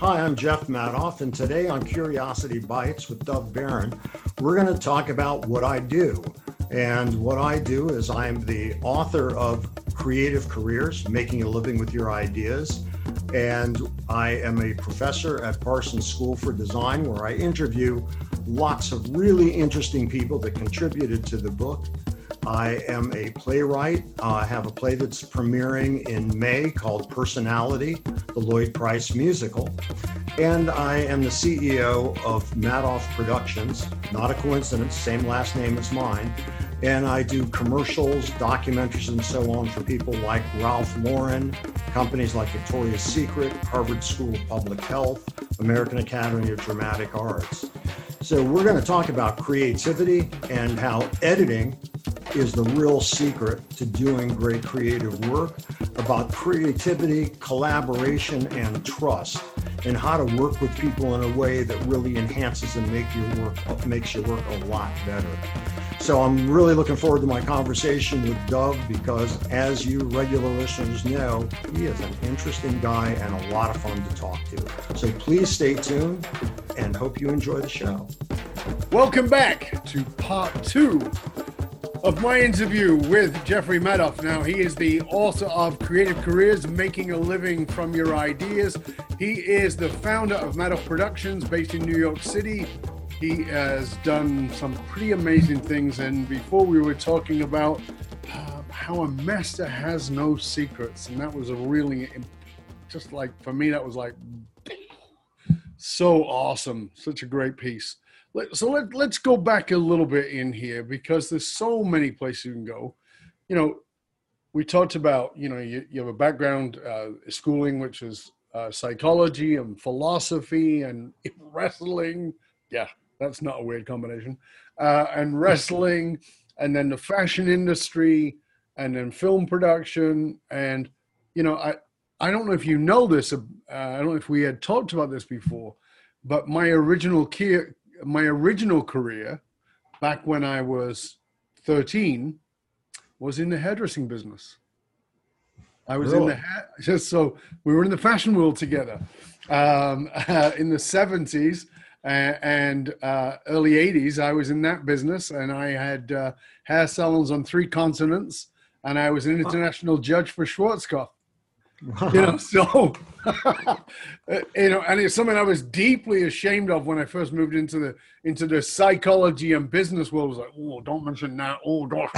Hi, I'm Jeff Madoff, and today on Curiosity Bites with Dov Baron, we're going to talk about what I do. And what I do is I'm the author of Creative Careers Making a Living with Your Ideas. And I am a professor at Parsons School for Design, where I interview lots of really interesting people that contributed to the book. I am a playwright. Uh, I have a play that's premiering in May called Personality, the Lloyd Price musical. And I am the CEO of Madoff Productions, not a coincidence, same last name as mine. And I do commercials, documentaries, and so on for people like Ralph Lauren, companies like Victoria's Secret, Harvard School of Public Health, American Academy of Dramatic Arts. So, we're going to talk about creativity and how editing is the real secret to doing great creative work, about creativity, collaboration, and trust, and how to work with people in a way that really enhances and make your work makes your work a lot better. So I'm really looking forward to my conversation with Dov because, as you regular listeners know, he is an interesting guy and a lot of fun to talk to. So please stay tuned and hope you enjoy the show. Welcome back to part two of my interview with Jeffrey Madoff. Now, he is the author of Creative Careers Making a Living from Your Ideas. He is the founder of Madoff Productions based in New York City. He has done some pretty amazing things. And before we were talking about uh, how a master has no secrets, and that was a really, just like for me, that was like so awesome. Such a great piece. So let, let's go back a little bit in here because there's so many places you can go. You know, we talked about, you know, you, you have a background uh, schooling, which is uh, psychology and philosophy and wrestling. Yeah, that's not a weird combination. Uh, and wrestling, and then the fashion industry, and then film production. And you know, I I don't know if you know this. Uh, I don't know if we had talked about this before, but my original my original career, back when I was thirteen, was in the hairdressing business. I was really? in the ha- just so we were in the fashion world together um, uh, in the seventies and uh, early 80s i was in that business and i had uh, hair salons on three continents and i was an international judge for schwarzkopf you know so uh, you know and it's something i was deeply ashamed of when i first moved into the into the psychology and business world. I was like oh don't mention that. Oh don't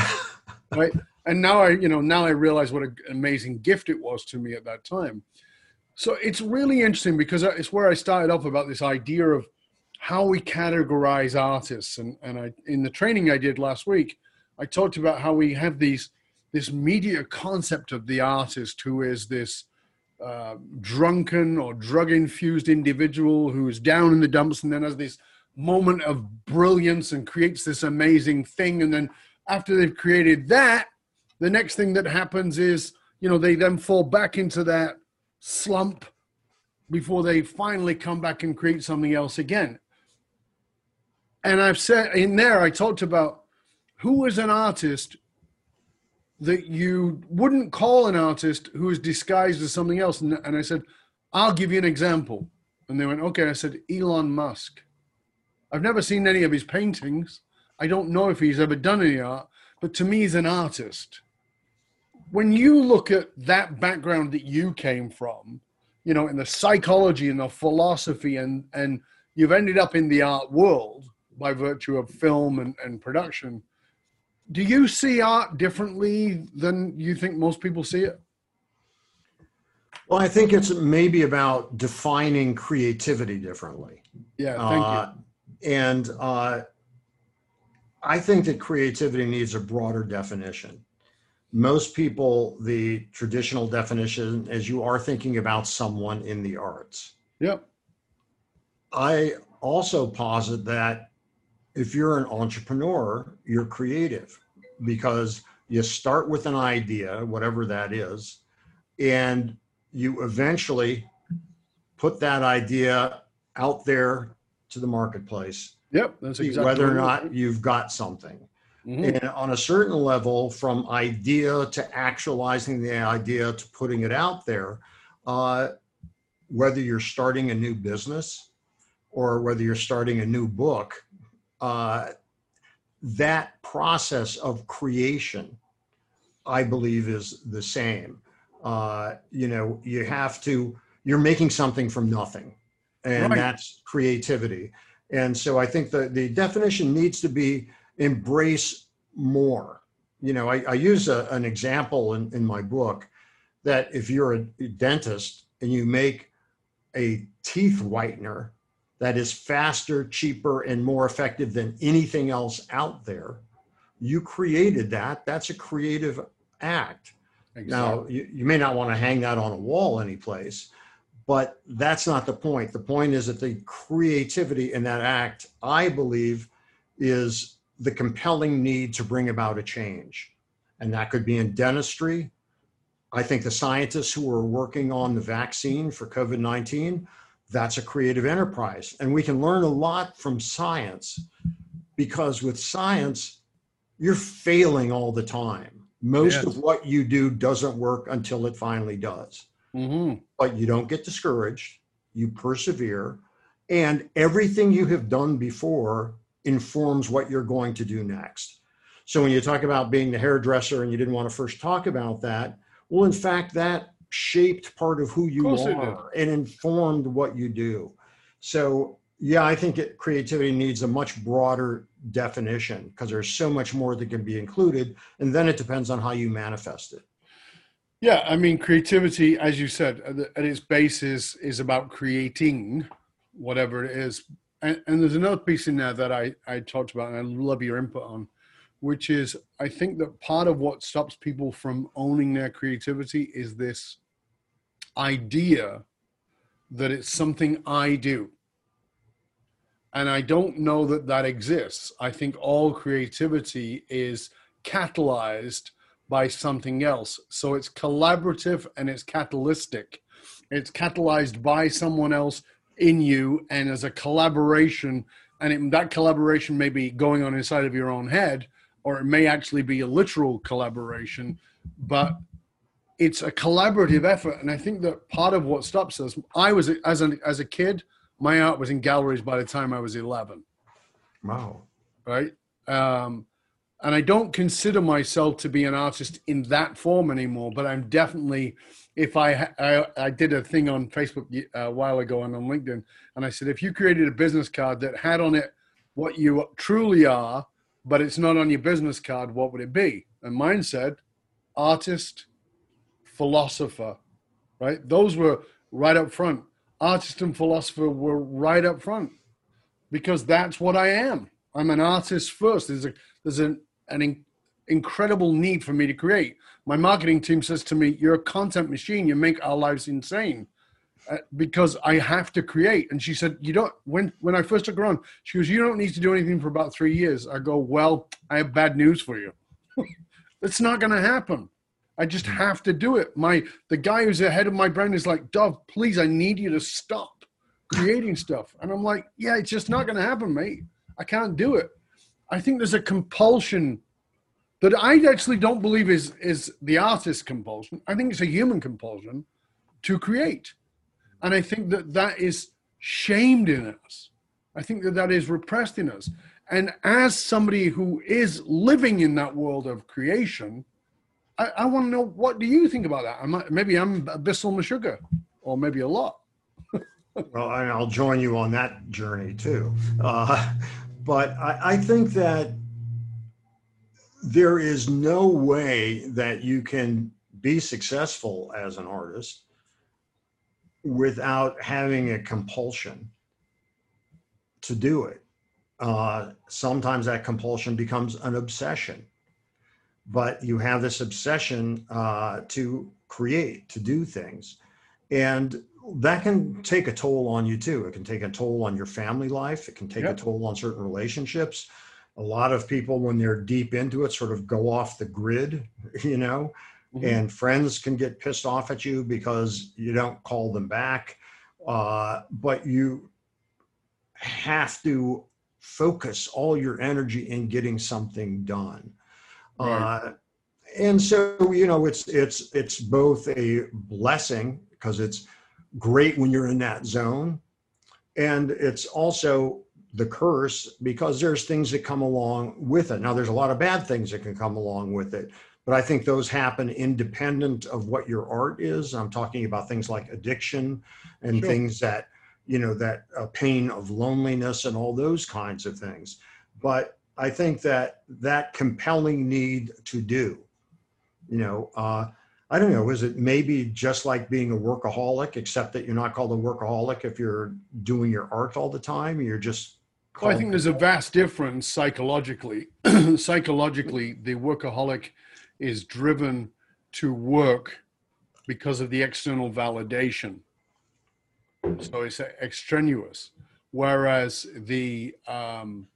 right? And now i you know now i realize what an amazing gift it was to me at that time. So it's really interesting because uh, it's where i started off about this idea of how we categorize artists. And, and I, in the training I did last week, I talked about how we have these this media concept of the artist who is this uh, drunken or drug infused individual who is down in the dumps and then has this moment of brilliance and creates this amazing thing. And then after they've created that, the next thing that happens is, you know, they then fall back into that slump before they finally come back and create something else again and I've said in there, I talked about who is an artist that you wouldn't call an artist who is disguised as something else. And, and I said, I'll give you an example. And they went, okay. I said, Elon Musk. I've never seen any of his paintings. I don't know if he's ever done any art, but to me, he's an artist. When you look at that background that you came from, you know, in the psychology and the philosophy, and and you've ended up in the art world, by virtue of film and, and production. Do you see art differently than you think most people see it? Well, I think it's maybe about defining creativity differently. Yeah, thank uh, you. And uh, I think that creativity needs a broader definition. Most people, the traditional definition is you are thinking about someone in the arts. Yep. I also posit that if you're an entrepreneur, you're creative because you start with an idea, whatever that is, and you eventually put that idea out there to the marketplace. Yep, that's exactly whether or not you've got something. Mm-hmm. And on a certain level, from idea to actualizing the idea to putting it out there, uh, whether you're starting a new business or whether you're starting a new book, uh, that process of creation, I believe, is the same. Uh, you know, you have to, you're making something from nothing, and Right. that's creativity. And so I think the, the definition needs to be embrace more. You know, I, I use a, an example in, in my book that if you're a dentist and you make a teeth whitener that is faster, cheaper, and more effective than anything else out there, you created that. That's a creative act. Now, you, you may not want to hang that on a wall anyplace, but that's not the point. The point is that the creativity in that act, I believe, is the compelling need to bring about a change. And that could be in dentistry. I think the scientists who are working on the vaccine for COVID 19, that's a creative enterprise. And we can learn a lot from science because with science, you're failing all the time. Most Yes. of what you do doesn't work until it finally does. hmm But you don't get discouraged, you persevere, and everything you have done before informs what you're going to do next. So when you talk about being the hairdresser and you didn't want to first talk about that, well, in fact, that shaped part of who you did. are and informed what you do. So yeah, I think it, creativity needs a much broader definition because there's so much more that can be included, and then it depends on how you manifest it. Yeah, I mean, creativity, as you said, at, its basis is, is about creating whatever it is. And, and there's another piece in there that I, I talked about, and I love your input on, which is I think that part of what stops people from owning their creativity is this idea that it's something I do. And I don't know that that exists. I think all creativity is catalyzed by something else. So it's collaborative and it's catalytic. It's catalyzed by someone else in you and as a collaboration. And it, that collaboration may be going on inside of your own head, or it may actually be a literal collaboration, but it's a collaborative effort. And I think that part of what stops us, I was, as, an, as a kid, my art was in galleries by the time I was 11 Wow. right? Um, and I don't consider myself to be an artist in that form anymore, but I'm definitely. If I I, I did a thing on Facebook a while ago and on LinkedIn, and I said if you created a business card that had on it what you truly are, but it's not on your business card, what would it be? And mine said artist, philosopher, right? Those were right up front. Artist and philosopher were right up front because that's what I am. I'm an artist first. There's a there's an an in, incredible need for me to create. My marketing team says to me, "You're a content machine. You make our lives insane." Uh, because I have to create. And she said, "You don't." When when I first took her on, she goes, "You don't need to do anything for about three years." I go, "Well, I have bad news for you. It's not going to happen. I just mm-hmm. have to do it." My the guy who's ahead of my brand is like, "Dov, please, I need you to stop creating stuff." And I'm like, "Yeah, it's just not going to happen, mate. I can't do it." I think there's a compulsion that I actually don't believe is is the artist's compulsion. I think it's a human compulsion to create, and I think that that is shamed in us. I think that that is repressed in us. And as somebody who is living in that world of creation, I, I want to know what do you think about that? I might, maybe I'm abyssal Meshuggah, or maybe a lot. Well, and I'll join you on that journey too. Uh, but I, I think that there is no way that you can be successful as an artist without having a compulsion to do it. Uh, sometimes that compulsion becomes an obsession, but you have this obsession uh, to create, to do things. And that can take a toll on you too. It can take a toll on your family life. It can take Yep. a toll on certain relationships. A lot of people, when they're deep into it, sort of go off the grid, you know, Mhm. and friends can get pissed off at you because you don't call them back. Uh, but you have to focus all your energy in getting something done. Right. Uh, and so you know it's it's it's both a blessing because it's great when you're in that zone. And it's also the curse because there's things that come along with it. Now, there's a lot of bad things that can come along with it, but I think those happen independent of what your art is. I'm talking about things like addiction and sure. things that, you know, that uh, pain of loneliness and all those kinds of things. But I think that that compelling need to do, you know, uh, I don't know, is it maybe just like being a workaholic, except that you're not called a workaholic if you're doing your art all the time? You're just well, I think there's a vast difference psychologically. psychologically, the workaholic is driven to work because of the external validation. So it's extraneous. Whereas the um,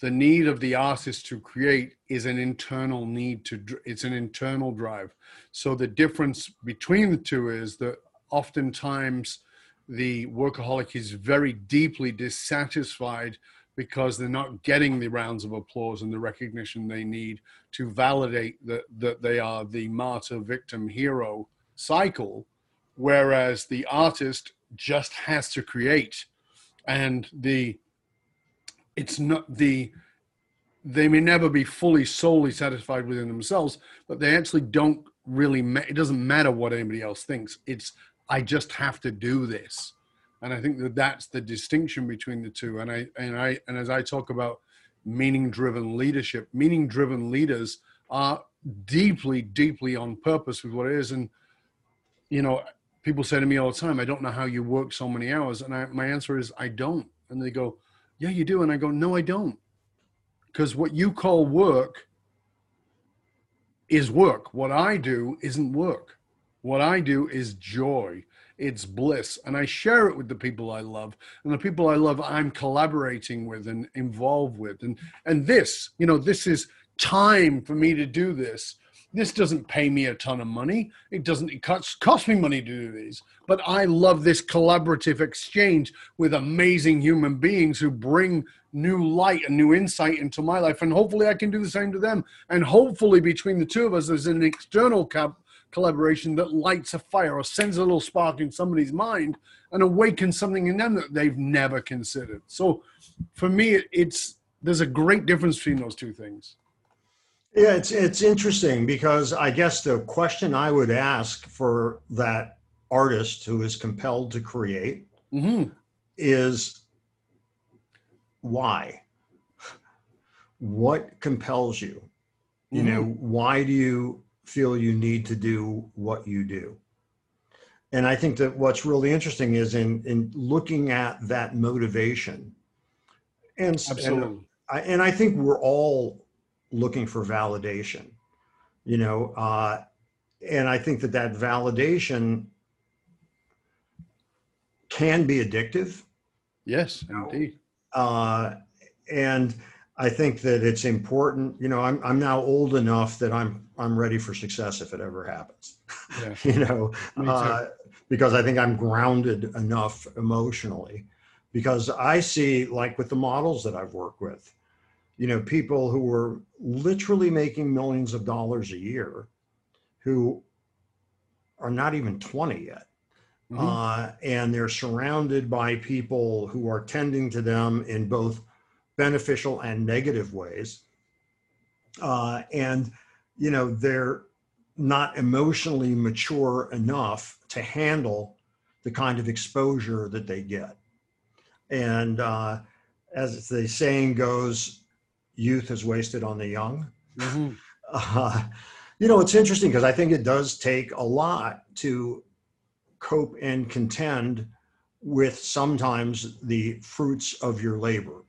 the need of the artist to create is an internal need to it's an internal drive. So the difference between the two is that oftentimes the workaholic is very deeply dissatisfied because they're not getting the rounds of applause and the recognition they need to validate that, that they are the martyr victim hero cycle whereas the artist just has to create. And the it's not the they may never be fully solely satisfied within themselves but they actually don't really ma- it doesn't matter what anybody else thinks. It's i just have to do this. And i think that that's the distinction between the two. And i and i and as i talk about meaning driven leadership meaning driven leaders are deeply deeply on purpose with what it is. And you know people say to me all the time i don't know how you work so many hours. And I, my answer is i don't. And they go yeah you do and i go no i don't because what you call work is work. What I do isn't work. What I do is joy. It's bliss. And I share it with the people I love. And the people I love, I'm collaborating with and involved with. And, and this, you know, this is time for me to do this. This doesn't pay me a ton of money. It doesn't it cost, cost me money to do these. But I love this collaborative exchange with amazing human beings who bring new light and new insight into my life. And hopefully I can do the same to them. And hopefully between the two of us, there's an external cap- collaboration that lights a fire or sends a little spark in somebody's mind and awakens something in them that they've never considered. So for me, it's there's a great difference between those two things. Yeah, it's it's interesting because I guess the question I would ask for that artist who is compelled to create mm-hmm. is why? What compels you? You mm-hmm. know, why do you feel you need to do what you do? And I think that what's really interesting is in in looking at that motivation. And, Absolutely. and I, and I think we're all looking for validation, you know, uh, and I think that that validation can be addictive. Yes, you know? indeed. Uh, and I think that it's important. You know, I'm I'm now old enough that I'm I'm ready for success if it ever happens. Yeah. you know, uh, because I think I'm grounded enough emotionally. Because I see, like with the models that I've worked with, you know, people who were literally making millions of dollars a year, who are not even 20 yet Mm-hmm. Uh, and they're surrounded by people who are tending to them in both beneficial and negative ways. Uh, and, you know, they're not emotionally mature enough to handle the kind of exposure that they get. And uh, as the saying goes, youth is wasted on the young. Mm-hmm. Uh, you know, it's interesting because I think it does take a lot to cope and contend with sometimes the fruits of your labor.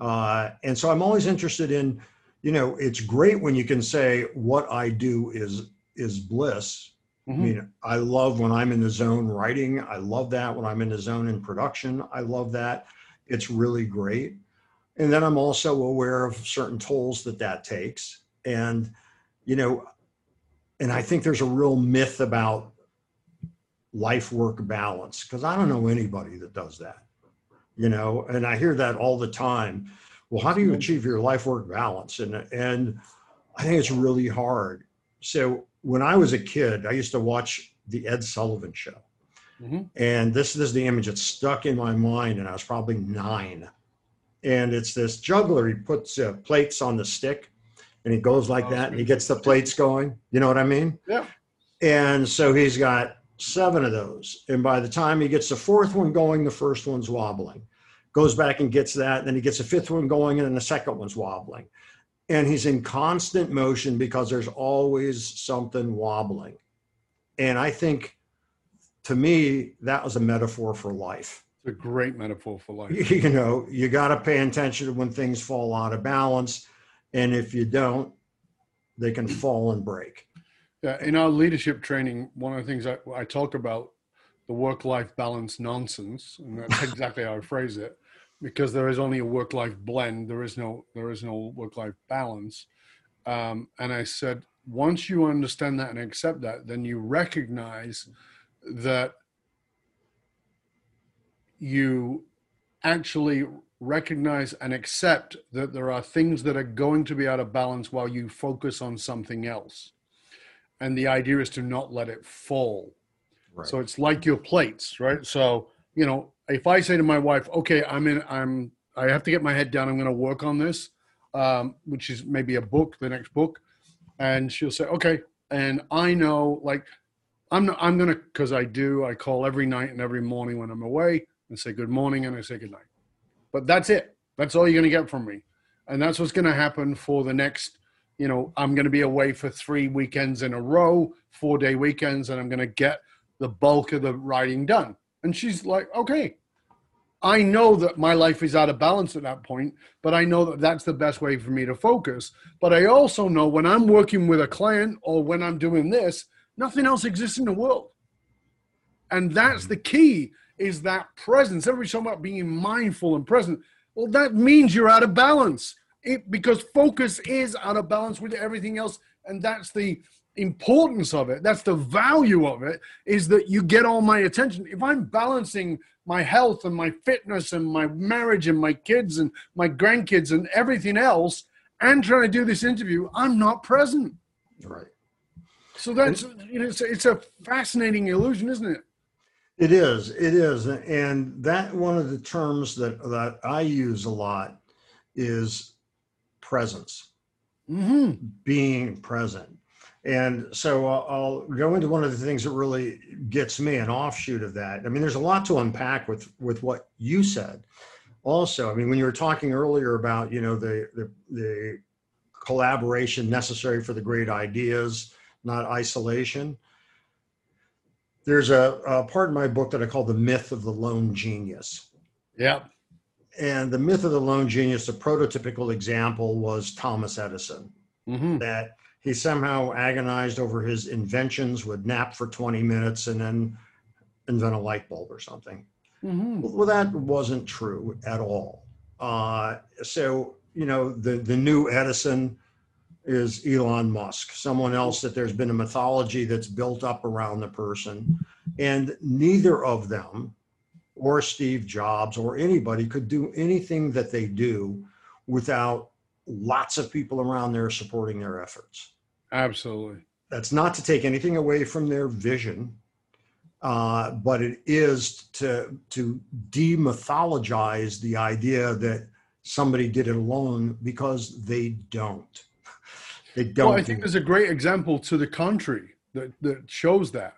Uh, and so I'm always interested in, you know, it's great when you can say what I do is is bliss. Mm-hmm. I mean, I love when I'm in the zone writing. I love that when I'm in the zone in production. I love that. It's really great. And then I'm also aware of certain tolls that that takes. And, you know, and I think there's a real myth about life work balance because I don't know anybody that does that, you know, and I hear that all the time. Well, how do you mm-hmm. achieve your life work balance? And, and I think it's really hard. So when I was a kid, I used to watch the Ed Sullivan show. Mm-hmm. And this, this is the image that stuck in my mind, and I was probably nine. And it's this juggler. He puts uh, plates on the stick, and he goes like oh, that, and he gets the plates going. You know what I mean? Yeah. And so he's got seven of those. And by the time he gets the fourth one going, the first one's wobbling. Goes back and gets that. and Then he gets the fifth one going, and then the second one's wobbling. And he's in constant motion because there's always something wobbling. And I think to me, that was a metaphor for life. It's a great metaphor for life. You know, you got to pay attention to when things fall out of balance. And if you don't, they can fall and break. Yeah, in our leadership training, one of the things I, I talk about the work-life balance nonsense, and that's exactly how I phrase it, because there is only a work-life blend. There is no there is no work-life balance. Um, and I said, once you understand that and accept that, then you recognize that you actually recognize and accept that there are things that are going to be out of balance while you focus on something else and the idea is to not let it fall. Right. So it's like your plates, right? So you know, if I say to my wife, "Okay, I'm in, I'm, I have to get my head down. I'm going to work on this," um, which is maybe a book, the next book, and she'll say, "Okay," and I know, like, I'm, not, I'm gonna, because I do, I call every night and every morning when I'm away and say good morning and I say good night. But that's it. That's all you're gonna get from me, and that's what's gonna happen for the next you know, I'm going to be away for three weekends in a row, four day weekends, and I'm going to get the bulk of the writing done. And she's like, okay, I know that my life is out of balance at that point, but I know that that's the best way for me to focus. But I also know when I'm working with a client or when I'm doing this, nothing else exists in the world. And that's mm-hmm. the key is that presence. Everybody's talking about being mindful and present. Well, that means you're out of balance. It because focus is out of balance with everything else and that's the importance of it. That's the value of it is that you get all my attention. If i'm balancing my health and my fitness and my marriage and my kids and my grandkids and everything else and trying to do this interview i'm not present. Right. So that's you know it's it's a fascinating illusion isn't it it is it is and that one of the terms that that i use a lot is presence, mm-hmm. being present. And so I'll, I'll go into one of the things that really gets me an offshoot of that. I mean, there's a lot to unpack with with what you said. Also, I mean, when you were talking earlier about you know the the, the collaboration necessary for the great ideas, not isolation. There's a, a part in my book that I call the myth of the lone genius. Yeah and the myth of the lone genius, a prototypical example was Thomas Edison, mm-hmm. that he somehow agonized over his inventions, would nap for 20 minutes, and then invent a light bulb or something. Mm-hmm. Well, that wasn't true at all. Uh, so, you know, the, the new Edison is Elon Musk, someone else that there's been a mythology that's built up around the person. And neither of them or Steve Jobs or anybody could do anything that they do without lots of people around there supporting their efforts. Absolutely. That's not to take anything away from their vision, uh, but it is to to demythologize the idea that somebody did it alone because they don't. They don't. Well, I think there's a great example to the contrary that, that shows that,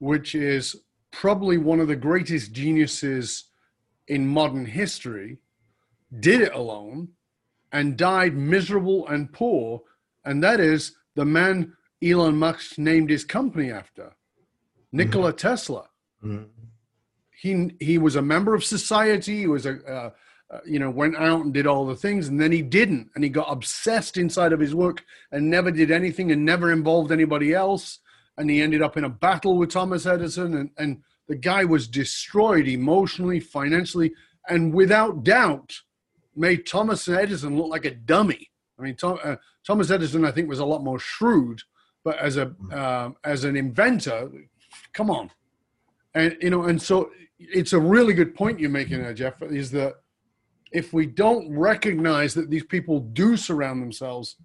which is probably one of the greatest geniuses in modern history, did it alone and died miserable and poor. And that is the man Elon Musk named his company after, Nikola mm-hmm. Tesla. Mm-hmm. He, he was a member of society. He was a, uh, you know, went out and did all the things, and then he didn't, and he got obsessed inside of his work and never did anything and never involved anybody else and he ended up in a battle with Thomas Edison, and, and the guy was destroyed emotionally, financially, and without doubt made Thomas Edison look like a dummy. I mean, Tom, uh, Thomas Edison, I think, was a lot more shrewd, but as a uh, as an inventor, come on, and you know, and so it's a really good point you're making there, Jeff. Is that if we don't recognize that these people do surround themselves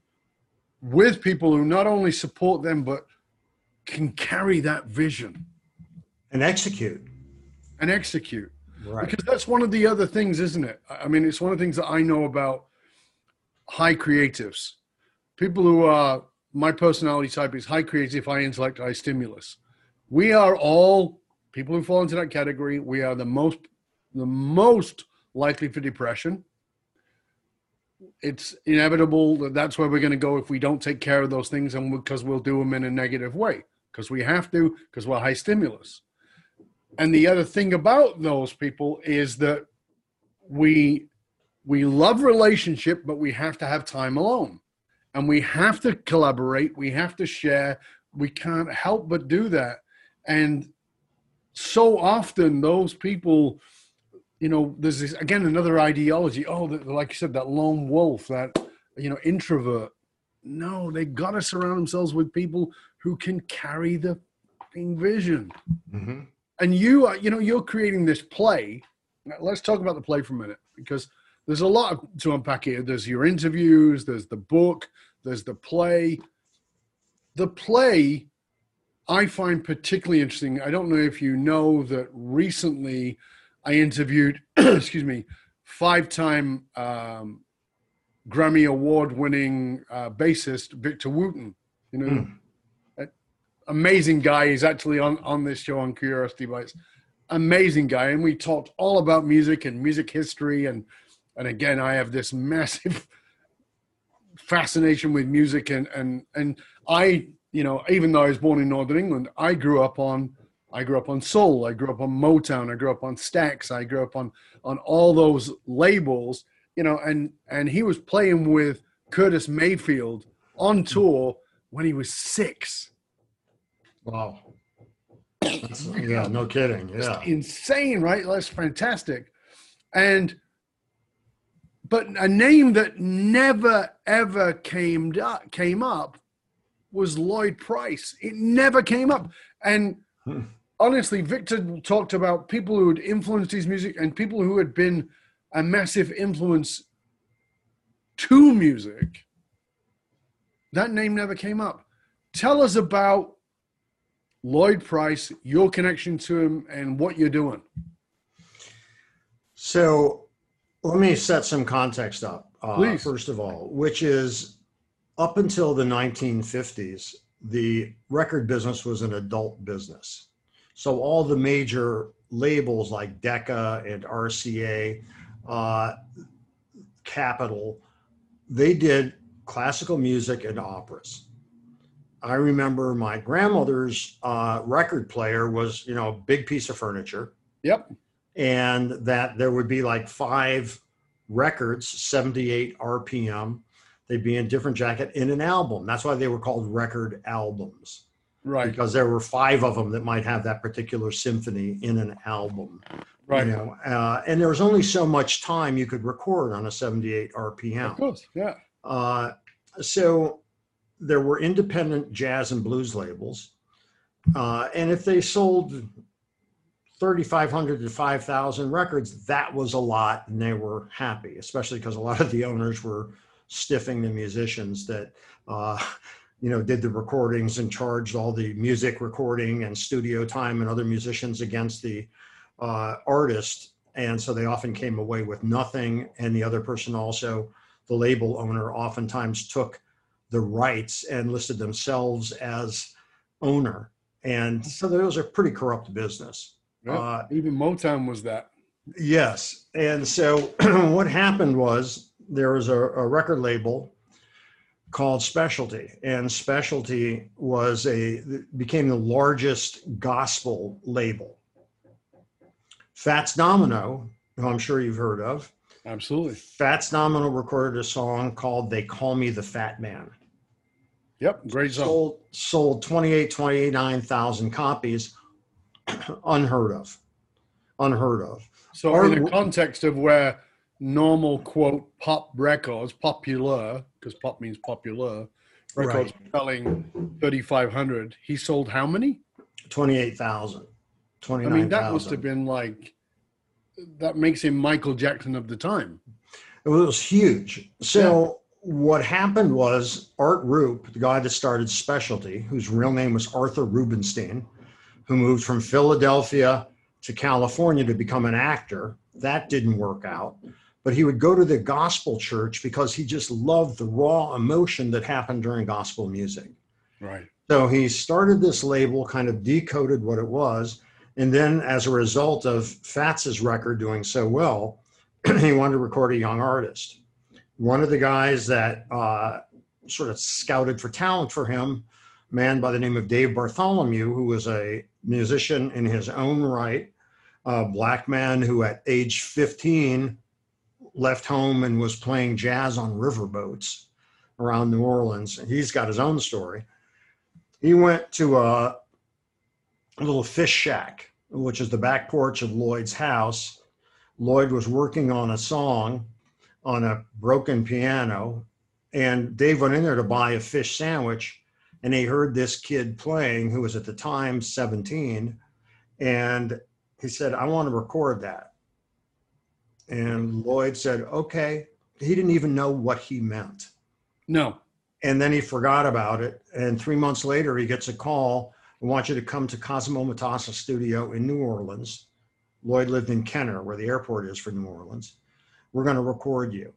with people who not only support them but can carry that vision. and execute and execute. right Because that's one of the other things, isn't it? I mean, it's one of the things that I know about high creatives. People who are, my personality type is high creative, high intellect, high stimulus. We are all people who fall into that category. We are the most, the most likely for depression. It's inevitable that that's where we're going to go if we don't take care of those things and because we'll do them in a negative way because we have to because we're high stimulus. And the other thing about those people is that we we love relationship, but we have to have time alone. And we have to collaborate, we have to share. We can't help but do that. And so often those people, you know, there's this again another ideology. Oh, the, like you said, that lone wolf, that you know, introvert. No, they gotta surround themselves with people who can carry the vision. Hmm and you are you know you're creating this play. Now, let's talk about the play for a minute because there's a lot to unpack here. There's your interviews there's the book there's the play. The play i find particularly interesting. I don't know if you know that recently i interviewed excuse me five-time um, grammy award winning uh, bassist victor wooten you know Mm. amazing guy. He's actually on on this show on Curiosity Bites. Amazing guy, and we talked all about music and music history, and and again, I have this massive fascination with music, and and and I, you know, even though I was born in Northern England, I grew up on I grew up on soul, I grew up on Motown, I grew up on Stax, I grew up on on all those labels, you know, and and he was playing with Curtis Mayfield on tour when he was six. wow That's- yeah no kidding yeah insane, right? That's fantastic. And but a name that never ever came up, came up was Lloyd Price. It never came up. And Hmm. Honestly, Victor talked about people who had influenced his music and people who had been a massive influence to music. That name never came up. Tell us about Lloyd Price, your connection to him, and what you're doing. So let me set some context up, uh, first of all, which is up until the 1950s, the record business was an adult business. So all the major labels like Decca and RCA, uh, Capitol, they did classical music and operas. I remember my grandmother's uh, record player was, you know, a big piece of furniture Yep. and that there would be like five records 78 rpm they'd be in different jacket in an album that's why they were called record albums Right. because there were five of them that might have that particular symphony in an album Right. you know uh, and there was only so much time you could record on a 78 rpm Of course. Yeah. uh, so there were independent jazz and blues labels. Uh, and if they sold 3,500 to 5,000 records, that was a lot and they were happy, especially because a lot of the owners were stiffing the musicians that, uh, you know, did the recordings and charged all the music recording and studio time and other musicians against the uh, artist. And so they often came away with nothing. And the other person also, the label owner, oftentimes took the rights and listed themselves as owner. And so that was a pretty corrupt business. Yeah. Uh, Even Motown was that. Yes. And so what happened was there was a, a record label called Specialty, and Specialty was a became the largest gospel label. Fats Domino, who I'm sure you've heard of, Absolutely. Fats Domino recorded a song called They Call Me the Fat Man. Yep. Great song. Sold sold 28, 29,000 copies, unheard of. Unheard of. So Or- in the context of where normal quote pop records, popular, because pop means popular, records selling 3,500, he sold how many? 28,000. I mean, that must have been like, that makes him Michael Jackson of the time. It was huge. So what happened was Art Rupe, the guy that started Specialty, whose real name was Arthur Rubenstein, who moved from Philadelphia to California to become an actor. That didn't work out. But he would go to the gospel church because he just loved the raw emotion that happened during gospel music. Right. So he started this label, kind of decoded what it was. And then, as a result of Fats's record doing so well, he wanted to record a young artist. One of the guys that uh, sort of scouted for talent for him, a man by the name of Dave Bartholomew, who was a musician in his own right, a black man who at age 15 left home and was playing jazz on riverboats around New Orleans. And he's got his own story. He went to a, a little fish shack, which is the back porch of Lloyd's house. Lloyd was working on a song on a broken piano, and Dave went in there to buy a fish sandwich, and he heard this kid playing who was at the time 17, and he said, I want to record that. And Lloyd said, okay. He didn't even know what he meant. No. And then he forgot about it. And three months later, he gets a call. I want you to come to Cosimo Matassa studio in New Orleans. Lloyd lived in Kenner, where the airport is for New Orleans. We're going to record you.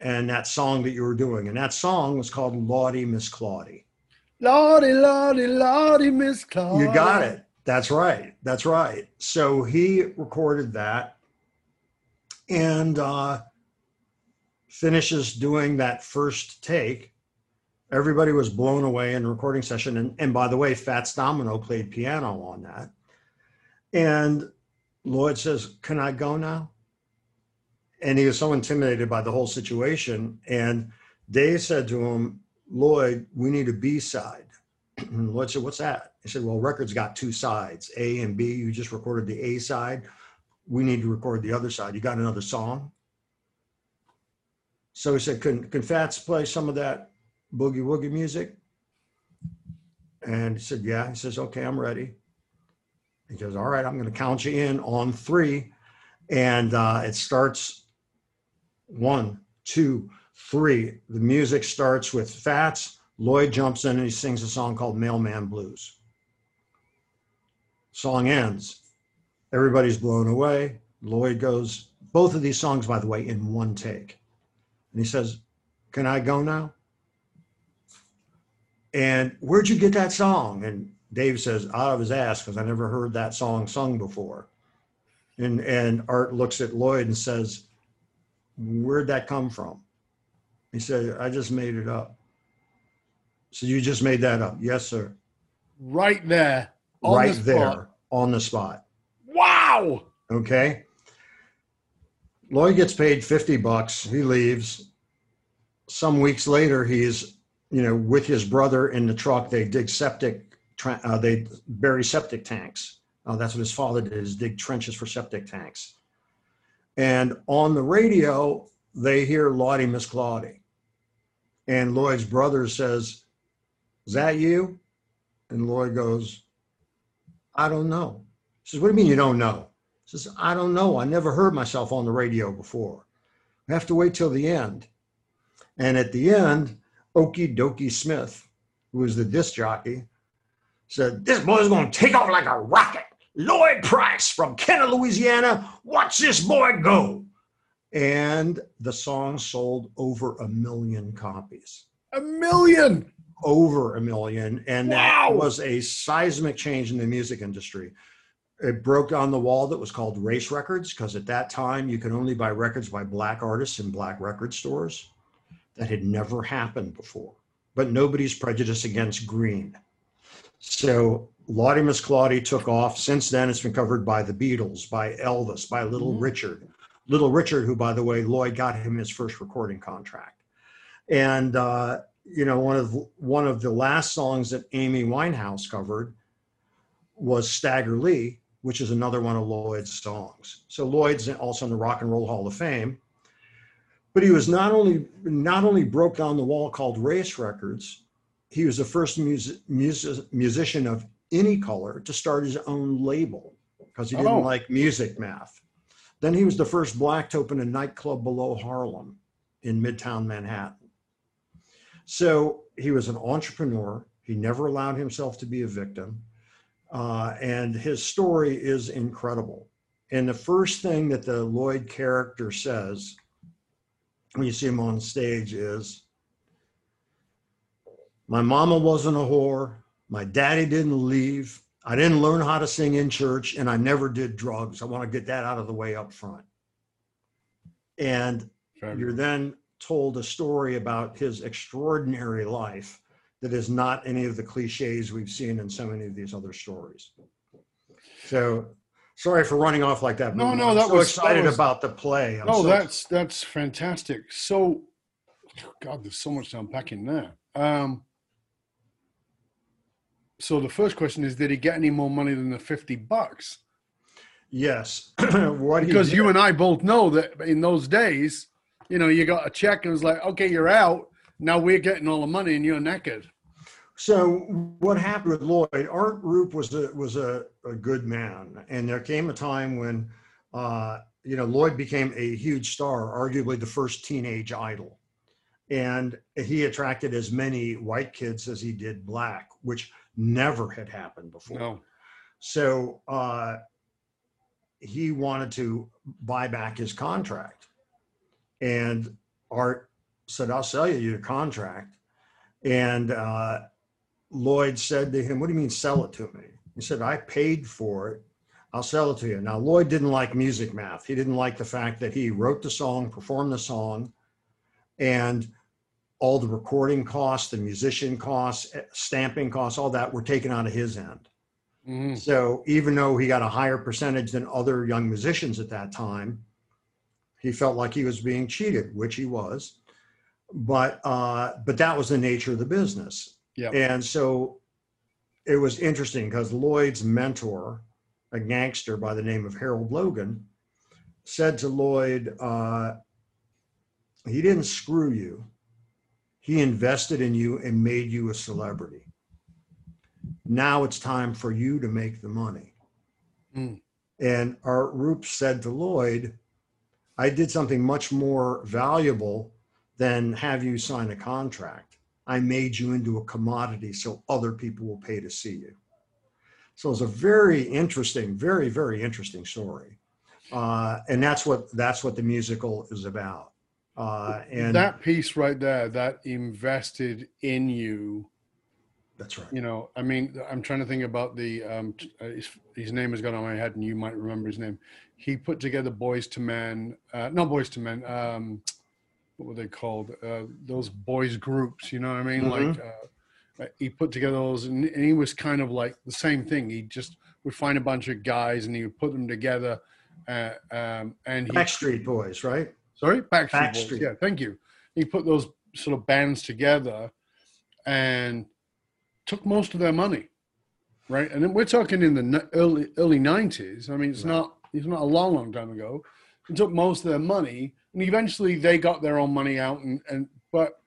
And that song that you were doing. And that song was called Lawdy Miss Clawdy. Lordy, Lordy, Lordy, Miss Clawdy. You got it. That's right. That's right. So he recorded that and uh, finishes doing that first take. Everybody was blown away in the recording session. And, and by the way, Fats Domino played piano on that. And Lloyd says, Can I go now? And he was so intimidated by the whole situation. And Dave said to him, Lloyd, we need a B side. Lloyd said, What's that? He said, Well, record's got two sides, A and B. You just recorded the A side. We need to record the other side. You got another song? So he said, Can, can Fats play some of that boogie woogie music? And he said, Yeah. He says, Okay, I'm ready. He goes, All right, I'm going to count you in on three. And uh, it starts one, two, three. The music starts with Fats. Lloyd jumps in and he sings a song called Mailman Blues. Song ends. Everybody's blown away. Lloyd goes, both of these songs, by the way, in one take. And he says, Can I go now? And where'd you get that song? And Dave says, Out of his ass, because I never heard that song sung before. And, and Art looks at Lloyd and says, Where'd that come from? He said, I just made it up. So you just made that up? Yes, sir. Right there. right the there on the spot. Wow. Okay. Lloyd gets paid 50 bucks. He leaves. Some weeks later, he's, you know, with his brother in the truck. They dig septic, uh, they bury septic tanks. Uh, that's what his father did, is dig trenches for septic tanks. And on the radio, they hear Lawdy Miss Clawdy. And Lloyd's brother says, Is that you? And Lloyd goes, I don't know. He says, What do you mean you don't know? He says, I don't know. I never heard myself on the radio before. I have to wait till the end. And at the end, Okie Dokie Smith, who was the disc jockey, said, This boy's going to take off like a rocket. Lloyd Price from Kenner, Louisiana. Watch this boy go. And the song sold over a million copies A million. over a million, and Wow. that was a seismic change in the music industry. It broke down the wall that was called race records because at that time you could only buy records by black artists in black record stores. That had never happened before. But nobody's prejudiced against green. So Lawdy Miss Clawdy took off. Since then, it's been covered by the Beatles, by Elvis, by Little Mhm. Richard. Little Richard, who, by the way, Lloyd got him his first recording contract. And uh, you know, one of one of the last songs that Amy Winehouse covered was Stagger Lee, which is another one of Lloyd's songs. So Lloyd's also in the Rock and Roll Hall of Fame. But he was not only not only broke down the wall called Race Records, he was the first music, music, musician of any color to start his own label because he didn't Oh. like music math. Then he was the first black to open a nightclub below Harlem in Midtown Manhattan. So he was an entrepreneur. He never allowed himself to be a victim. Uh, and his story is incredible. And the first thing that the Lloyd character says when you see him on stage is My mama wasn't a whore. My daddy didn't leave. I didn't learn how to sing in church, and I never did drugs. I want to get that out of the way up front. And you're then told a story about his extraordinary life that is not any of the cliches we've seen in so many of these other stories. So sorry for running off like that. No, no, I'm that so was excited that was, about the play. I'm oh, so- that's that's fantastic. So, God, there's so much to unpack in there. Um, so the first question is, did he get any more money than the fifty bucks? yes. what Because you and I both know that in those days, you know, you got a check and it was like, okay, you're out. Now we're getting all the money and you're naked. So what happened with Lloyd? Art Rupe was a was a, a good man, and there came a time when, uh, you know, Lloyd became a huge star, arguably the first teenage idol, and he attracted as many white kids as he did black, which never had happened before. No. So uh, he wanted to buy back his contract. And Art said, I'll sell you your contract. And uh, Lloyd said to him, What do you mean sell it to me? He said, I paid for it. I'll sell it to you. Now, Lloyd didn't like music math. He didn't like the fact that he wrote the song, performed the song, and all the recording costs, the musician costs, eh, stamping costs, all that were taken out of his end. Mhm. So even though he got a higher percentage than other young musicians at that time, he felt like he was being cheated, which he was. But uh, but that was the nature of the business. Yeah. And so it was interesting because Lloyd's mentor, a gangster by the name of Harold Logan, said to Lloyd, uh, he didn't screw you. He invested in you and made you a celebrity. Now it's time for you to make the money. Mm. And Art Rupe said to Lloyd, I did something much more valuable than have you sign a contract. I made you into a commodity so other people will pay to see you. So it's a very interesting, very, very interesting story. Uh, and that's what that's what the musical is about. Uh, and that piece right there, that invested in you, that's right. you know, I mean, I'm trying to think about the, um, uh, his, his name has gone on my head and you might remember his name. He put together Boyz II Men, uh, not Boyz II Men, um, what were they called? Uh, those boys groups, you know what I mean? Mhm. Like, uh, he put together those and, and he was kind of like the same thing. He just would find a bunch of guys and he would put them together. Uh, um, and he, Backstreet Boys, right? Sorry, Backstreet, Boys. Backstreet. Yeah, thank you. He put those sort of bands together and took most of their money, right? And then we're talking in the early early nineties. I mean, it's Right. not it's not a long, long time ago. He took most of their money, and eventually they got their own money out. And and but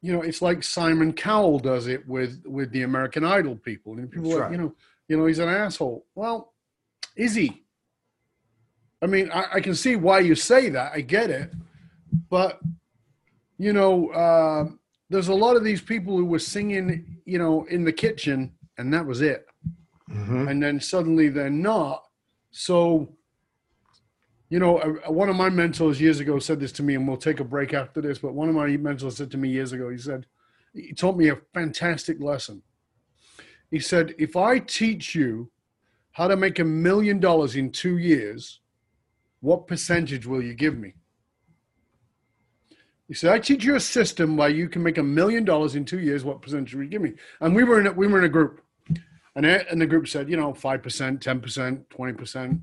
you know, it's like Simon Cowell does it with with the American Idol people, and people That's are like, right. you know, you know, he's an asshole. Well, is he? I mean, I, I can see why you say that. I get it, but you know, uh, there's a lot of these people who were singing, you know, in the kitchen, and that was it. Mhm. And then suddenly they're not. So, you know, uh, one of my mentors years ago said this to me, and we'll take a break after this. But one of my mentors said to me years ago, he said, he taught me a fantastic lesson. He said, if I teach you how to make a million dollars in two years, what percentage will you give me? He said, I teach you a system where you can make a million dollars in two years. What percentage will you give me? And we were in a, we were in a group, and, it- and the group said, you know, five percent, ten percent, twenty percent.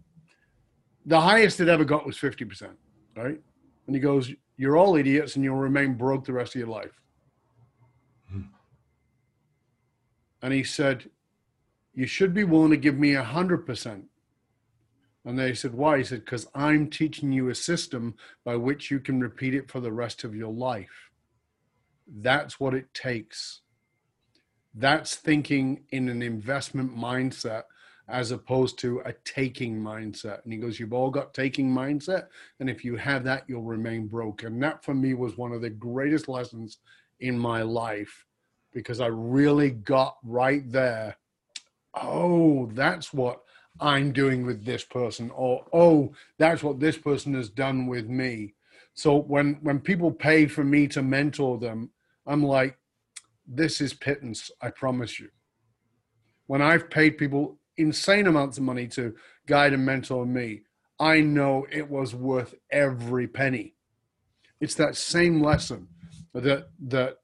The highest it ever got was fifty percent, right? And he goes, "You're all idiots, and you'll remain broke the rest of your life." Hmm. And he said, "You should be willing to give me a hundred percent." And they said, Why? He said, Because I'm teaching you a system by which you can repeat it for the rest of your life. That's what it takes. That's thinking in an investment mindset as opposed to a taking mindset. And he goes, You've all got taking mindset. And if you have that, you'll remain broke. And that for me was one of the greatest lessons in my life because I really got right there oh, that's what I'm doing with this person, or oh, that's what this person has done with me. So when when people pay for me to mentor them, I'm like, this is pittance, I promise you. When I've paid people insane amounts of money to guide and mentor me, I know it was worth every penny. It's that same lesson that that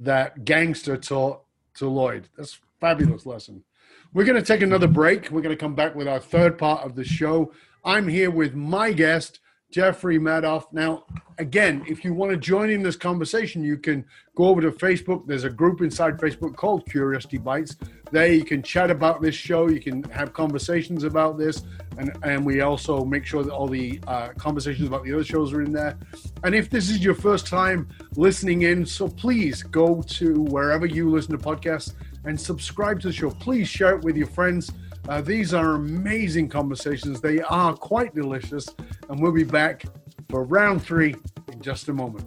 that gangster taught to Lloyd. That's fabulous lesson. We're going to take another break. We're going to come back with our third part of the show. I'm here with my guest, Jeffrey Madoff. Now, again, if you want to join in this conversation, you can go over to Facebook. There's a group inside Facebook called Curiosity Bites. There you can chat about this show. You can have conversations about this. And, and we also make sure that all the uh, conversations about the other shows are in there. And if this is your first time listening in, so please go to wherever you listen to podcasts and subscribe to the show. Please share it with your friends. Uh, these are amazing conversations. They are quite delicious. And we'll be back for round three in just a moment.